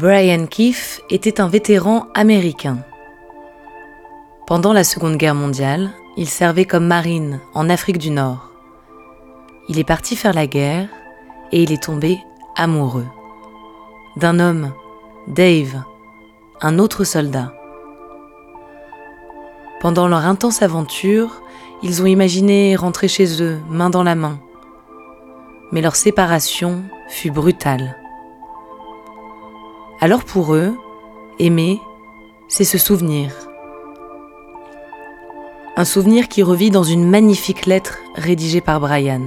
Brian Keefe était un vétéran américain. Pendant la Seconde Guerre mondiale, il servait comme marine en Afrique du Nord. Il est parti faire la guerre et il est tombé amoureux d'un homme, Dave, un autre soldat. Pendant leur intense aventure, ils ont imaginé rentrer chez eux, main dans la main. Mais leur séparation fut brutale. Alors pour eux, aimer, c'est se souvenir. Un souvenir qui revit dans une magnifique lettre rédigée par Brian.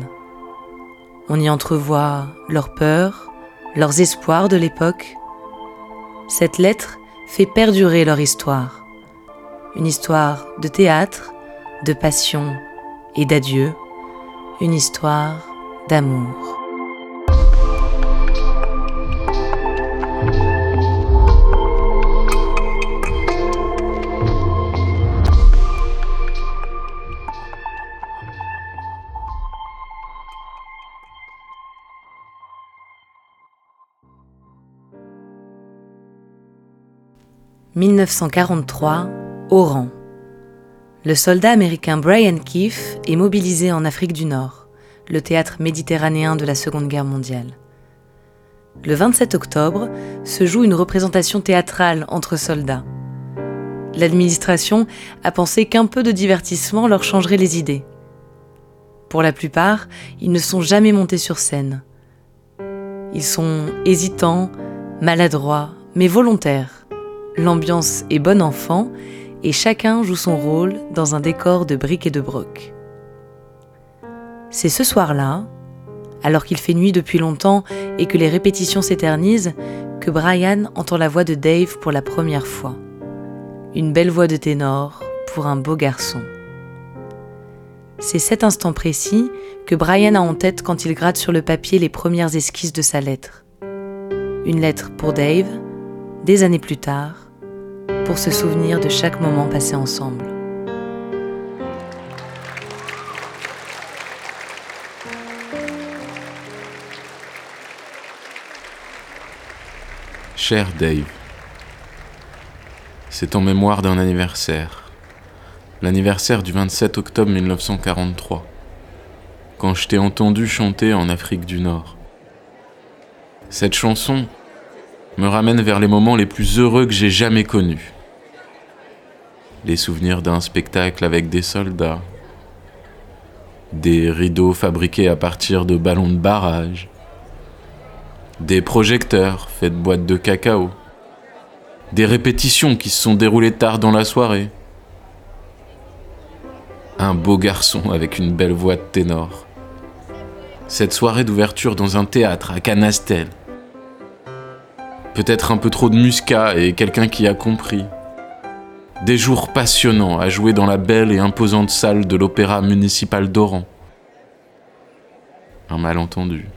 On y entrevoit leurs peurs, leurs espoirs de l'époque. Cette lettre fait perdurer leur histoire. Une histoire de théâtre, de passion et d'adieu. Une histoire d'amour. 1943, Oran. Le soldat américain Brian Keefe est mobilisé en Afrique du Nord, le théâtre méditerranéen de la Seconde Guerre mondiale. Le 27 octobre se joue une représentation théâtrale entre soldats. L'administration a pensé qu'un peu de divertissement leur changerait les idées. Pour la plupart, ils ne sont jamais montés sur scène. Ils sont hésitants, maladroits, mais volontaires l'ambiance est bon enfant et chacun joue son rôle dans un décor de briques et de broc. C'est ce soir-là, alors qu'il fait nuit depuis longtemps et que les répétitions s'éternisent, que Brian entend la voix de Dave pour la première fois. Une belle voix de ténor pour un beau garçon. C'est cet instant précis que Brian a en tête quand il gratte sur le papier les premières esquisses de sa lettre. Une lettre pour Dave, des années plus tard, pour se souvenir de chaque moment passé ensemble. Cher Dave, c'est en mémoire d'un anniversaire, l'anniversaire du 27 octobre 1943, quand je t'ai entendu chanter en Afrique du Nord. Cette chanson, me ramène vers les moments les plus heureux que j'ai jamais connus. Les souvenirs d'un spectacle avec des soldats, des rideaux fabriqués à partir de ballons de barrage, des projecteurs faits de boîtes de cacao, des répétitions qui se sont déroulées tard dans la soirée, un beau garçon avec une belle voix de ténor. Cette soirée d'ouverture dans un théâtre à Canastel, peut-être un peu trop de muscat et quelqu'un qui a compris. Des jours passionnants à jouer dans la belle et imposante salle de l'Opéra municipal d'Oran. Un malentendu.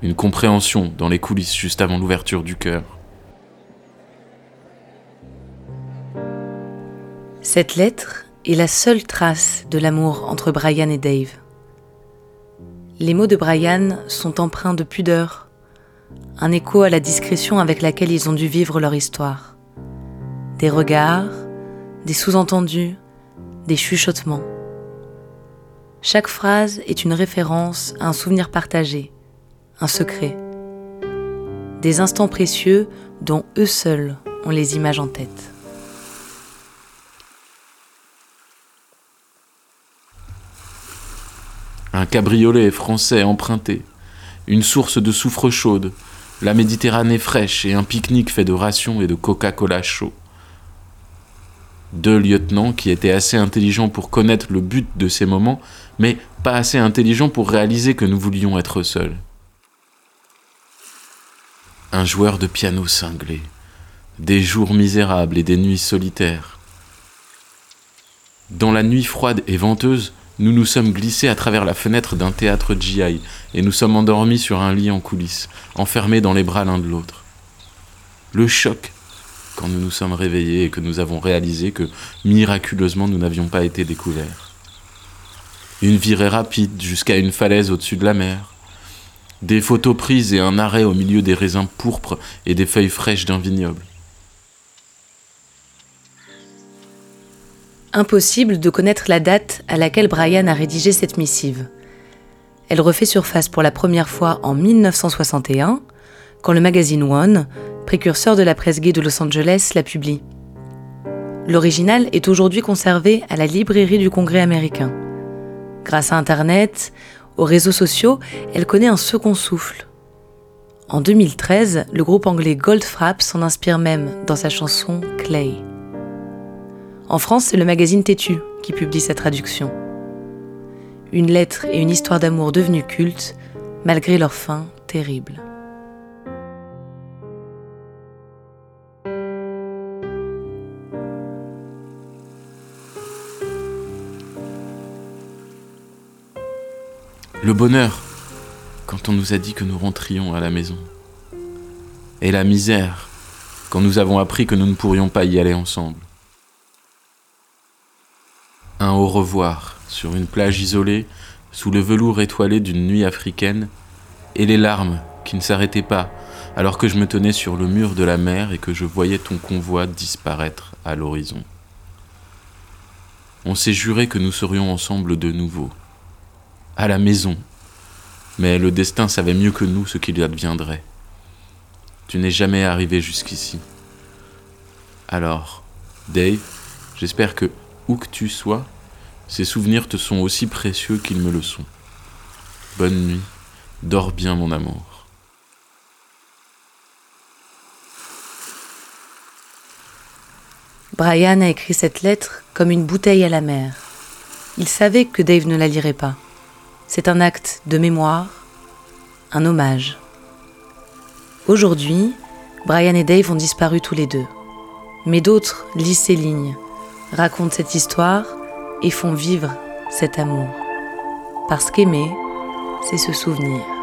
Une compréhension dans les coulisses juste avant l'ouverture du cœur. Cette lettre est la seule trace de l'amour entre Brian et Dave. Les mots de Brian sont empreints de pudeur, un écho à la discrétion avec laquelle ils ont dû vivre leur histoire. Des regards, des sous-entendus, des chuchotements. Chaque phrase est une référence à un souvenir partagé, un secret. Des instants précieux dont eux seuls ont les images en tête. Un cabriolet français emprunté, une source de soufre chaude, la Méditerranée fraîche et un pique-nique fait de rations et de Coca-Cola chaud. Deux lieutenants qui étaient assez intelligents pour connaître le but de ces moments, mais pas assez intelligents pour réaliser que nous voulions être seuls. Un joueur de piano cinglé, des jours misérables et des nuits solitaires. Dans la nuit froide et venteuse, nous nous sommes glissés à travers la fenêtre d'un théâtre GI et nous sommes endormis sur un lit en coulisses, enfermés dans les bras l'un de l'autre. Le choc quand nous nous sommes réveillés et que nous avons réalisé que miraculeusement nous n'avions pas été découverts. Une virée rapide jusqu'à une falaise au-dessus de la mer. Des photos prises et un arrêt au milieu des raisins pourpres et des feuilles fraîches d'un vignoble. Impossible de connaître la date à laquelle Brian a rédigé cette missive. Elle refait surface pour la première fois en 1961, quand le magazine One précurseur de la presse gay de Los Angeles, la publie. L'original est aujourd'hui conservé à la librairie du Congrès américain. Grâce à Internet, aux réseaux sociaux, elle connaît un second souffle. En 2013, le groupe anglais Goldfrapp s'en inspire même dans sa chanson Clay. En France, c'est le magazine Têtu qui publie sa traduction. Une lettre et une histoire d'amour devenues cultes, malgré leur fin terrible. Le bonheur, quand on nous a dit que nous rentrions à la maison. Et la misère, quand nous avons appris que nous ne pourrions pas y aller ensemble. Un au revoir sur une plage isolée, sous le velours étoilé d'une nuit africaine, et les larmes qui ne s'arrêtaient pas alors que je me tenais sur le mur de la mer et que je voyais ton convoi disparaître à l'horizon. On s'est juré que nous serions ensemble de nouveau à la maison. Mais le destin savait mieux que nous ce qu'il adviendrait. Tu n'es jamais arrivé jusqu'ici. Alors, Dave, j'espère que, où que tu sois, ces souvenirs te sont aussi précieux qu'ils me le sont. Bonne nuit, dors bien mon amour. Brian a écrit cette lettre comme une bouteille à la mer. Il savait que Dave ne la lirait pas. C'est un acte de mémoire, un hommage. Aujourd'hui, Brian et Dave ont disparu tous les deux. Mais d'autres lisent ces lignes, racontent cette histoire et font vivre cet amour. Parce qu'aimer, c'est se souvenir.